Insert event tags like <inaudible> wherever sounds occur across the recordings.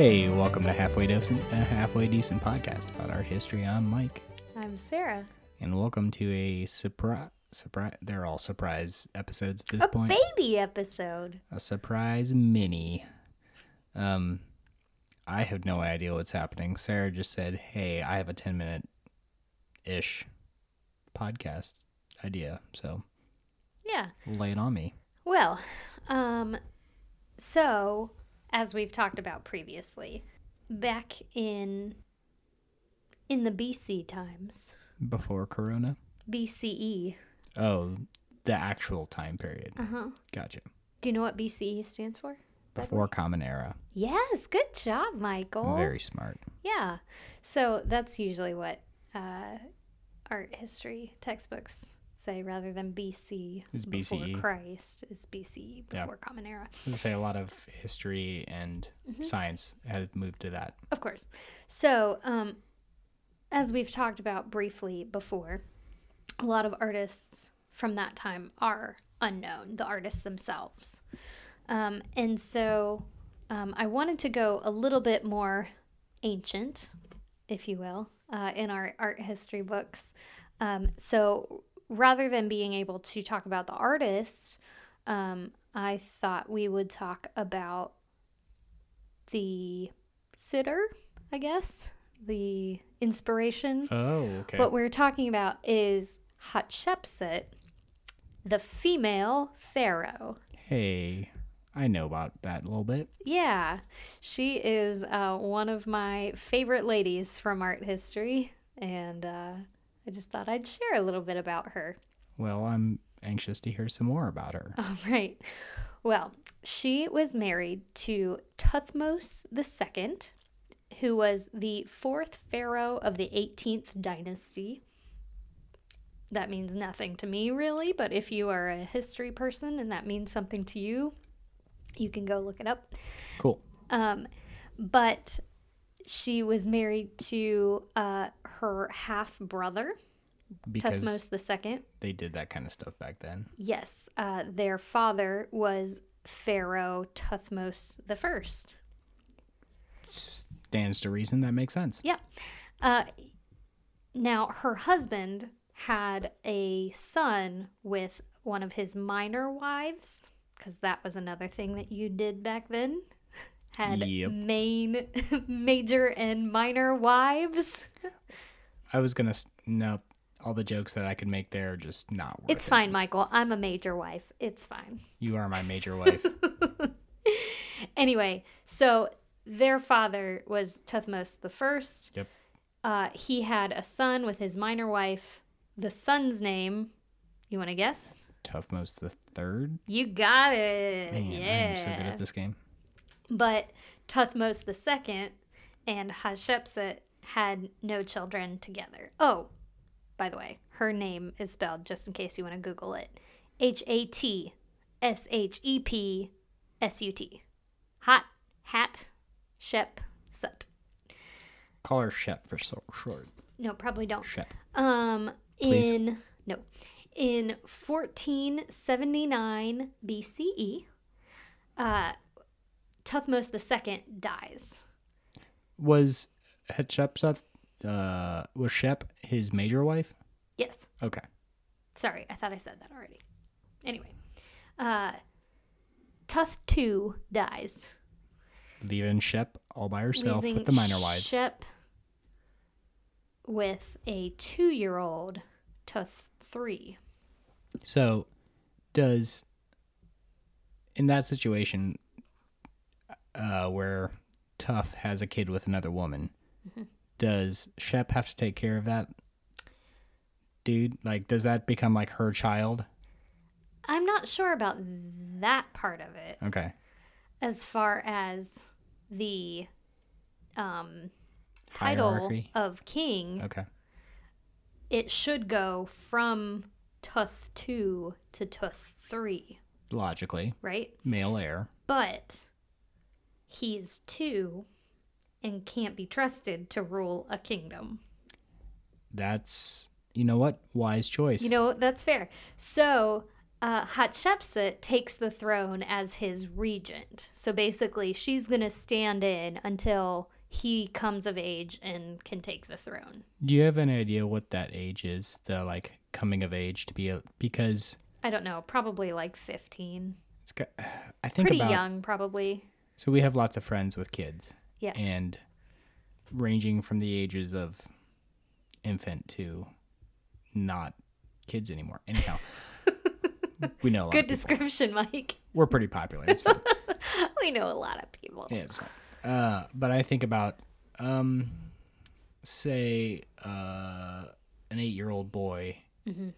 Hey, welcome to Halfway Decent, a halfway decent podcast about art history. I'm Mike, I'm Sarah. and welcome to a surprise. Surprise! They're all surprise episodes at this A point. A baby episode. a surprise mini. Um, I have no idea what's happening. Sarah just said, "Hey, I have a ten minute ish podcast idea, so Yeah. lay it on me." Well, um, so as we've talked about previously, back in in the BC times, Before Corona. BCE. Oh, the actual time period. Uh huh. Gotcha. Do you know what BCE stands for? Before? Common Era. Yes. Good job, Michael. Very smart. Yeah. So that's usually what uh, art history textbooks say, rather than BC Is before BCE. Christ is BC Yeah. before Common Era. I say a lot of history and Mm-hmm. science has moved to that. Of course. So, um, as we've talked about briefly before, a lot of artists from that time are unknown, the artists themselves. Um, and so um, I wanted to go a little bit more ancient, if you will, uh, in our art history books. Um, so rather than being able to talk about the artist, um, I thought we would talk about the sitter, I guess, the inspiration. Oh, okay. What we're talking about is Hatshepsut, the female pharaoh. hey, I know about that a little bit. Yeah, she is uh, one of my favorite ladies from art history, and uh, I just thought I'd share a little bit about her. Well, I'm anxious to hear some more about her. <laughs> All right. Well, she was married to Tuthmos II, who was the fourth pharaoh of the 18th dynasty. That means nothing to me, really, but if you are a history person and that means something to you, you can go look it up. Cool. Um, but she was married to uh, her half brother, Because Tuthmos II. they did that kind of stuff back then. Yes, uh, their father was Pharaoh Tuthmos the First. Stands to reason that makes sense. Yeah. Uh, now her husband had a son with one of his minor wives, because that was another thing that you did back then. Had Yep. main, <laughs> major, and minor wives. I was gonna no, all the jokes that I could make there are just not worth It's it. fine, Michael. I'm a major wife. It's fine. You are my major <laughs> wife. Anyway, so their father was Tuthmos the First. Yep. Uh, he had a son with his minor wife. The son's name, you want to guess? Tuffmos the third. You got it. Man, yeah. I'm so good at this game. But Tuthmos Second and Hatshepsut had no children together. Oh, by the way, her name is spelled just in case you want to Google it. H A T S H E P S U T. Hot hat shep sut. Call her Shep for so short. No, probably don't. Shep. Um, Please. in no, in 1479 BCE, uh, Tuthmos II dies. Was Hatshepsut, uh, was Shep his major wife? Yes, Okay. sorry, I thought I said that already. Anyway, uh, Tuth II dies, Leaving Shep all by herself with the minor wives. Shep with a two-year-old Tuth III. So, does in that situation uh, where Tough has a kid with another woman, Mm-hmm. does Shep have to take care of that dude? Like, does that become like her child? I'm not sure about that part of it. Okay, as far as the um, title Hierarchy? of king, okay, it should go from Tuth 2 to Tuth 3, logically, right? male heir. But he's 2 and can't be trusted to rule a kingdom. That's you know what wise choice. You know, that's fair. So uh, Hatshepsut takes the throne as his regent. So basically, she's going to stand in until he comes of age and can take the throne. Do you have any idea what that age is? The like coming of age to be a because I don't know, probably like 15. it's got, I think Pretty about young, probably. So we have lots of friends with kids Yeah. and ranging from the ages of infant to not kids anymore. Anyhow, <laughs> we know a lot. Good of people. description, Mike. We're pretty popular. It's fine. <laughs> we know a lot of people. Yeah, it's fine. Uh, but I think about, um, say, uh, an eight-year-old boy Mm-hmm.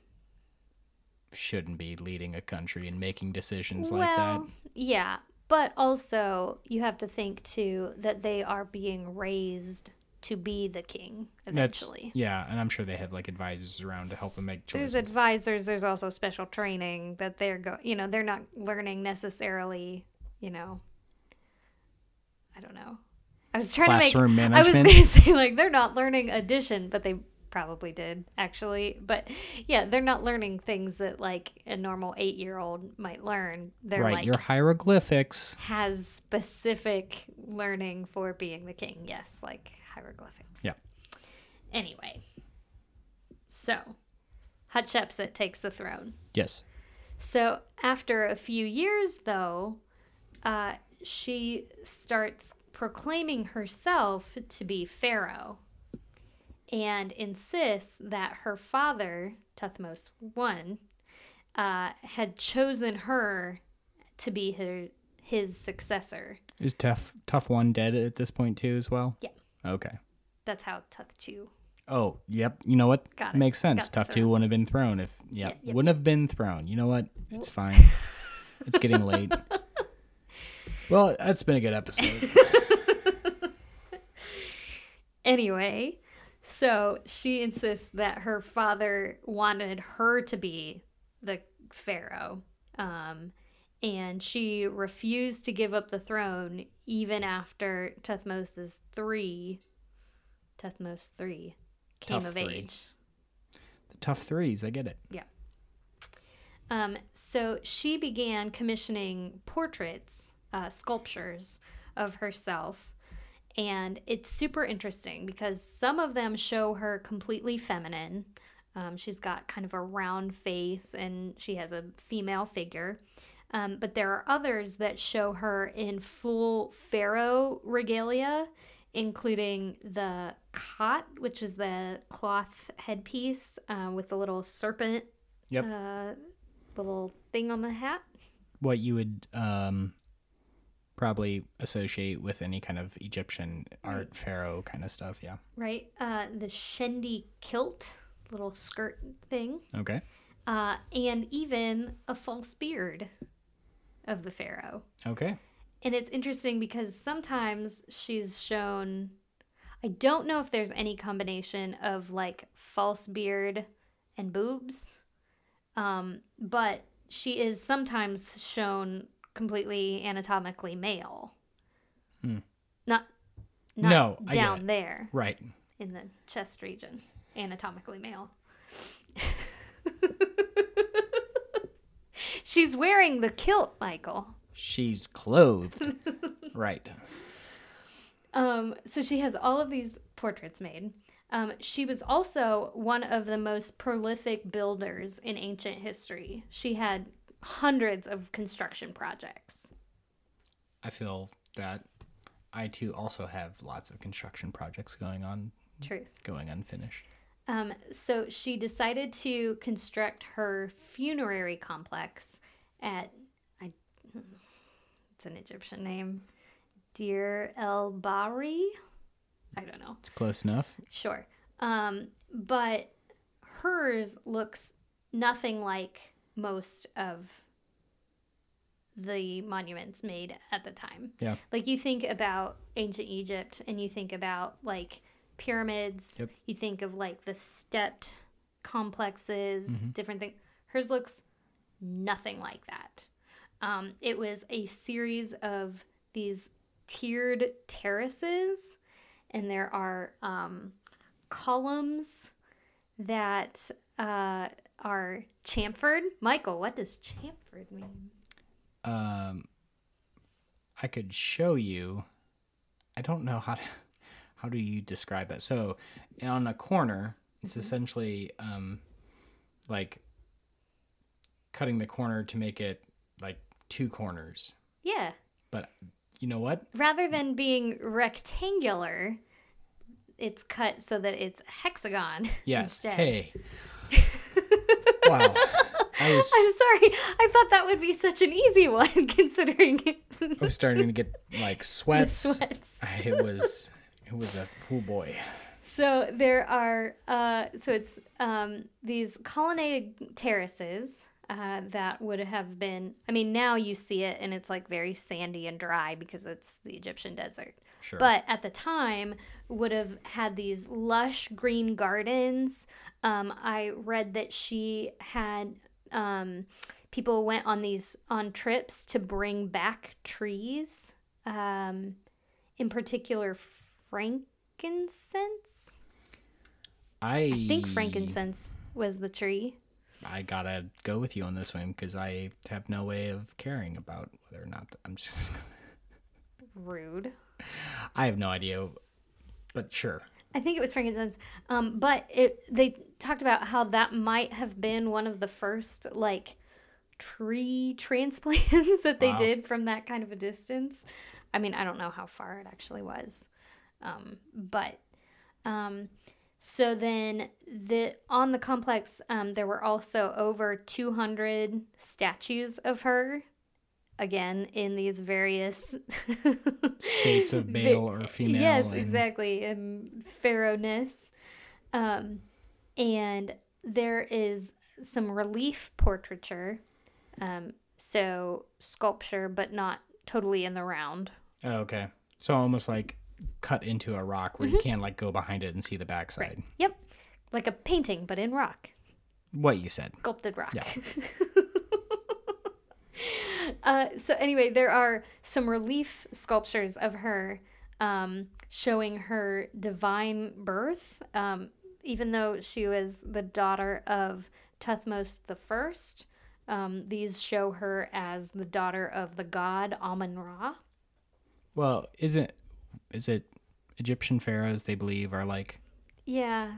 shouldn't be leading a country and making decisions well, like that. yeah, but also you have to think too that they are being raised to be the king That's eventually. yeah, and I'm sure they have like advisors around to help them make choices. There's advisors. There's also special training that they're go. You know, they're not learning necessarily. You know, I don't know. I was trying Classroom to make. management? I was gonna <laughs> say like they're not learning addition, but they probably did actually. But yeah, they're not learning things that like a normal eight year old might learn. They're right, like your hieroglyphics. has specific learning for being the king. Yes, like hieroglyphics. Yeah. Anyway, so Hatshepsut takes the throne. Yes. So after a few years, though, uh, she starts proclaiming herself to be Pharaoh and insists that her father, Tuthmos I, uh, had chosen her to be her, his successor. Is tough tough one dead at this point too as well? Yeah. Okay. That's how Tuth II. Oh, yep. You know what? Got it. Makes sense. Got Tough two wouldn't have been thrown if yeah, Yeah, yep. wouldn't have been thrown. You know what? It's fine. it's getting late. <laughs> Well, that's been a good episode. <laughs> Anyway, so she insists that her father wanted her to be the pharaoh. Um, and she refused to give up the throne even after Tuthmoses III, Tuthmos III, came Tough of three. age. the tough threes, I get it. Yeah. Um, so she began commissioning portraits, uh, sculptures of herself. And it's super interesting because some of them show her completely feminine. Um, she's got kind of a round face and she has a female figure. Um, but there are others that show her in full pharaoh regalia, including the khat, which is the cloth headpiece uh, with the little serpent Yep. uh, little thing on the hat. What you would um probably associate with any kind of Egyptian art pharaoh kind of stuff, yeah. Right. Uh, the shendyt kilt, little skirt thing, Okay. uh, and even a false beard of the pharaoh. Okay. And it's interesting because sometimes she's shown. I don't know if there's any combination of like false beard and boobs, um, but she is sometimes shown completely anatomically male. Hmm. Not, not No, down there Right. in the chest region, anatomically male. <laughs> She's wearing the kilt, Michael. She's clothed. <laughs> right. Um, so she has all of these portraits made. Um, she was also one of the most prolific builders in ancient history. She had hundreds of construction projects. I feel that I too also have lots of construction projects going on, Truth. going unfinished. Um, so she decided to construct her funerary complex at, I, it's an Egyptian name, Deir el Bahri. I don't know. It's close enough. Sure. Um, but hers looks nothing like most of the monuments made at the time. Yeah. Like you think about ancient Egypt and you think about like pyramids, Yep. you think of like the stepped complexes, different things. Hers looks nothing like that. Um, it was a series of these tiered terraces, and there are um, columns that uh, are chamfered. Michael, what does chamfered mean? Um, I could show you. I don't know how to. <laughs> How do you describe that? So, on a corner, it's essentially um, like cutting the corner to make it like two corners. Yeah. But you know what? Rather than being rectangular, it's cut so that it's hexagon <laughs> Yes. instead. Hey. <laughs> wow. I was I'm sorry. I thought that would be such an easy one <laughs> considering I was starting to get like sweats. <laughs> sweats. I- It was it was a oh boy. So there are, uh, so it's um, these colonnaded terraces uh, that would have been. I mean, now you see it and it's like very sandy and dry because it's the Egyptian desert. Sure. But at the time, would have had these lush green gardens. Um, I read that she had um, people went on these on trips to bring back trees. Um, in particular, frankincense. I, I think frankincense was the tree. I gotta go with you on this one because I have no way of caring about whether or not I'm just. <laughs> Rude. I have no idea, but sure. I think it was frankincense. Um, but it they talked about how that might have been one of the first like tree <laughs> transplants that they Wow. did from that kind of a distance. I mean, I don't know how far it actually was. Um, but um, so then the on the complex um, there were also over 200 statues of her again in these various <laughs> States of male or female. Yes, and- exactly. And pharaohness. Um, and there is some relief portraiture. Um, so sculpture, but not totally in the round. Oh, okay. So almost like cut into a rock where you Mm-hmm. can't like go behind it and see the backside. Yep. Like a painting, but in rock. What you said. Sculpted rock. Yeah. <laughs> uh, so anyway, there are some relief sculptures of her um, showing her divine birth, um, even though she was the daughter of Tuthmos the First. Um, these show her as the daughter of the god Amun Ra. Well, isn't is it Egyptian pharaohs they believe are like Yeah,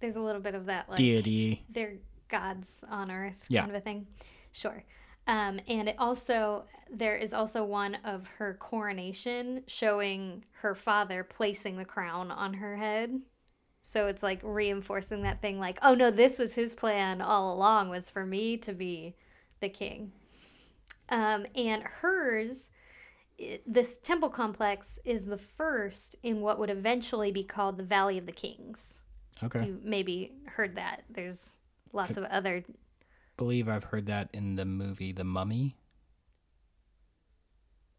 there's a little bit of that like deity? they're gods on earth Yeah. kind of a thing sure um, and it also there is also one of her coronation showing her father placing the crown on her head so it's like reinforcing that thing like oh no this was his plan all along was for me to be the king um, and hers i- this temple complex is the first in what would eventually be called the valley of the kings Okay. you maybe heard that. There's lots of other. believe I've heard that in the movie The Mummy.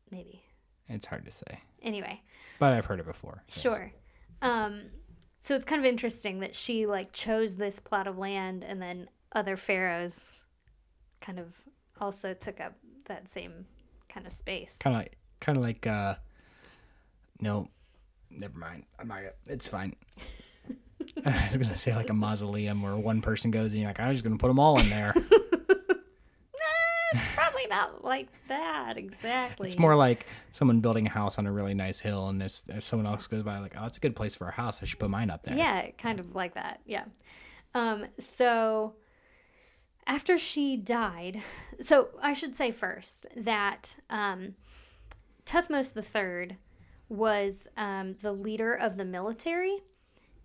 Maybe. It's hard to say, Anyway, but I've heard it before. yes. sure. Um, so it's kind of interesting that she like chose this plot of land, and then other pharaohs kind of also took up that same kind of space. Kind of like, kind of like. uh No, never mind. I'm not. gonna- It's fine. <laughs> I was gonna say like a mausoleum where one person goes and you're like, I was just gonna put them all in there. <laughs> Probably not like that exactly. It's more like someone building a house on a really nice hill, and this if someone else goes by, like, oh, it's a good place for a house. I should put mine up there. Yeah, kind of like that. Yeah. Um, so after she died, so I should say first that um, Tuthmos III was um, the leader of the military.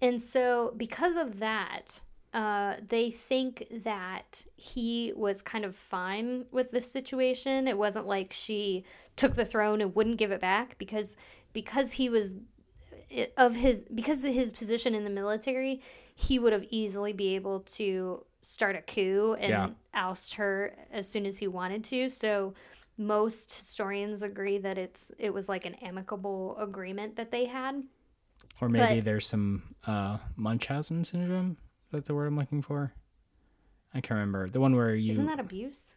And so, because of that, uh, they think that he was kind of fine with the situation. It wasn't like she took the throne and wouldn't give it back because because he was of his because of his position in the military, he would have easily be able to start a coup and Yeah. oust her as soon as he wanted to. So most historians agree that it's it was like an amicable agreement that they had. Or maybe But- there's some uh, Munchausen syndrome. Is that the word I'm looking for? I can't remember the one where you. Isn't that abuse?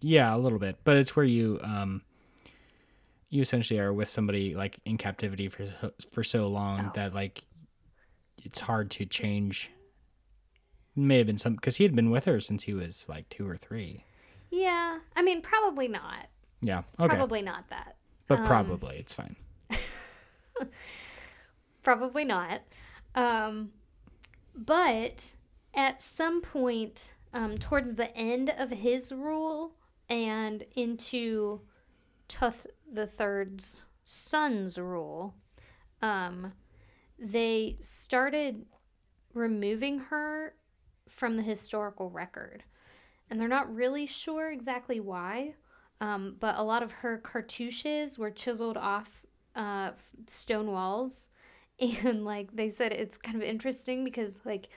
Yeah, a little bit, but it's where you um, you essentially are with somebody like in captivity for for so long Oh. that like it's hard to change may have been some because he had been with her since he was like two or three. Yeah, I mean, probably not. Yeah. Okay. Probably not that. but um, probably it's fine. <laughs> Probably not. Um, but at some point, um, towards the end of his rule and into Tuth the Third's son's rule, um, they started removing her from the historical record. And they're not really sure exactly why, um, but a lot of her cartouches were chiseled off uh, stone walls. <laughs> And like they said, it's kind of interesting because like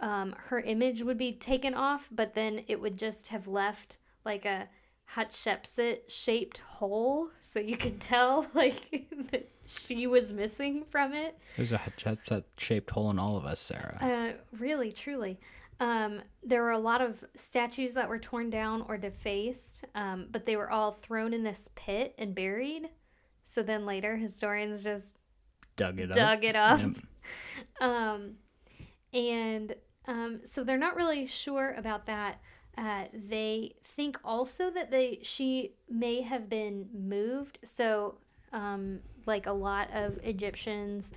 um, her image would be taken off, but then it would just have left like a Hatshepsut shaped hole, so you could tell <laughs> like that she was missing from it. There's a Hatshepsut shaped hole in all of us, Sarah. Uh, really, truly. Um, there were a lot of statues that were torn down or defaced, um, but they were all thrown in this pit and buried. So then later, historians just Dug it up. dug it up. Yep. <laughs> Um, and um, so they're not really sure about that. Uh, they think also that they she may have been moved. So, um, like a lot of Egyptians,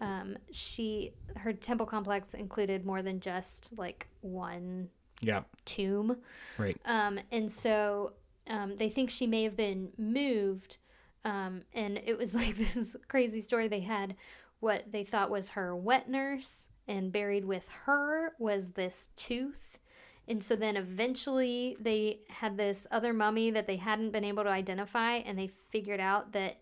um, she her temple complex included more than just like one Yeah. tomb. Right. Um, and so um, they think she may have been moved. Um, and it was <laughs> like this crazy story they had what they thought was her wet nurse, and buried with her was this tooth. And so then eventually they had this other mummy that they hadn't been able to identify, and they figured out that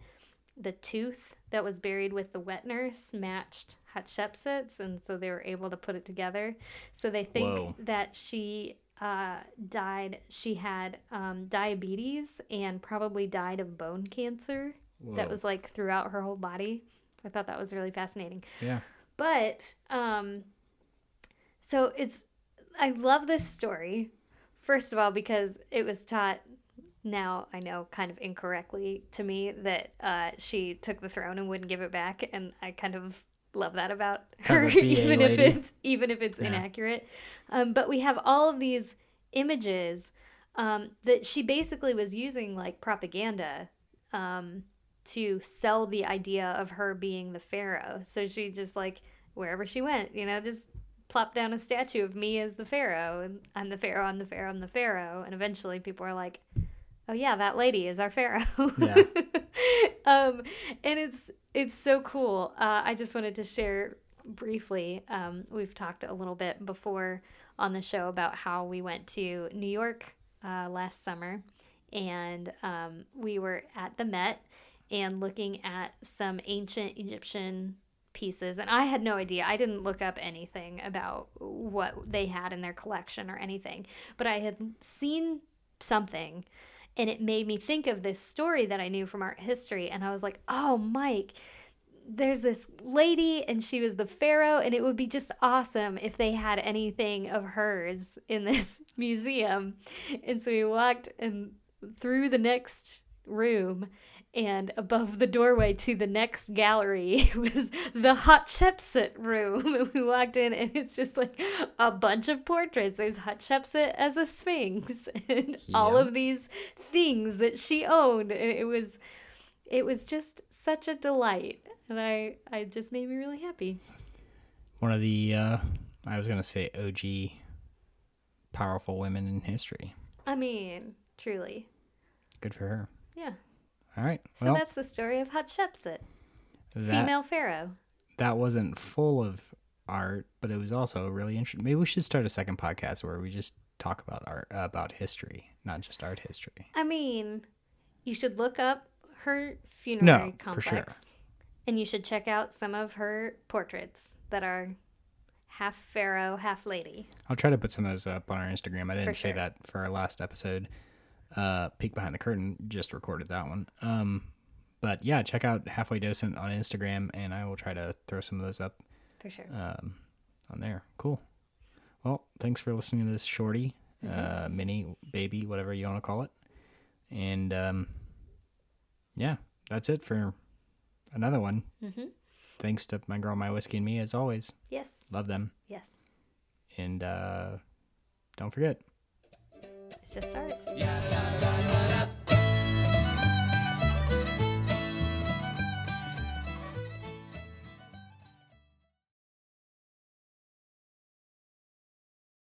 the tooth that was buried with the wet nurse matched Hatshepsut's, and so they were able to put it together. So they think Whoa. that she uh, died, she had um, diabetes and probably died of bone cancer that was like throughout her whole body. I thought that was really fascinating. Yeah. But um so it's I love this story. First of all because it was taught now I know kind of incorrectly to me that uh she took the throne and wouldn't give it back and I kind of love that about her <laughs> even if lady. it's even if it's Yeah. inaccurate. Um but we have all of these images um that she basically was using like propaganda um to sell the idea of her being the pharaoh. So she just like wherever she went, you know, just plopped down a statue of me as the pharaoh and I'm the pharaoh, I'm the pharaoh, I'm the pharaoh, and eventually people are like, "Oh yeah, that lady is our pharaoh." Yeah. <laughs> um and it's it's so cool. Uh, I just wanted to share briefly. Um, we've talked a little bit before on the show about how we went to New York uh, last summer, and um, we were at the Met and looking at some ancient Egyptian pieces. And I had no idea. I didn't look up anything about what they had in their collection or anything, but I had seen something and it made me think of this story that I knew from art history. And I was like, oh, Mike, there's this lady and she was the pharaoh and it would be just awesome if they had anything of hers in this <laughs> museum and so we walked and through the next room and above the doorway to the next gallery <laughs> was the Hatshepsut room. And <laughs> we walked in, and it's just like a bunch of portraits. There's Hatshepsut as a sphinx, <laughs> and all of these things that she owned. And it was, it was just such a delight, and I, I just made me really happy. One of the uh I was gonna say OG powerful women in history. I mean, truly, Good for her. yeah. All right. So well, that's the story of Hatshepsut, that female pharaoh. that wasn't full of art, but it was also really interesting. Maybe we should start a second podcast where we just talk about art, uh, about history, not just art history. I mean, you should look up her funerary No, complex. sure. And you should check out some of her portraits that are half pharaoh, half lady. I'll try to put some of those up on our Instagram. I didn't say that for our last episode. Uh, Peek behind the curtain just recorded that one. Um, but yeah, check out halfway docent on Instagram, and I will try to throw some of those up For sure. um, on there. Cool. Well, thanks for listening to this shorty, uh, mini, baby, whatever you want to call it. And um, yeah, that's it for another one. Mm-hmm. Thanks to my girl, my whiskey, and me, as always. Yes. Love them. Yes. And uh, don't forget. Let's just start.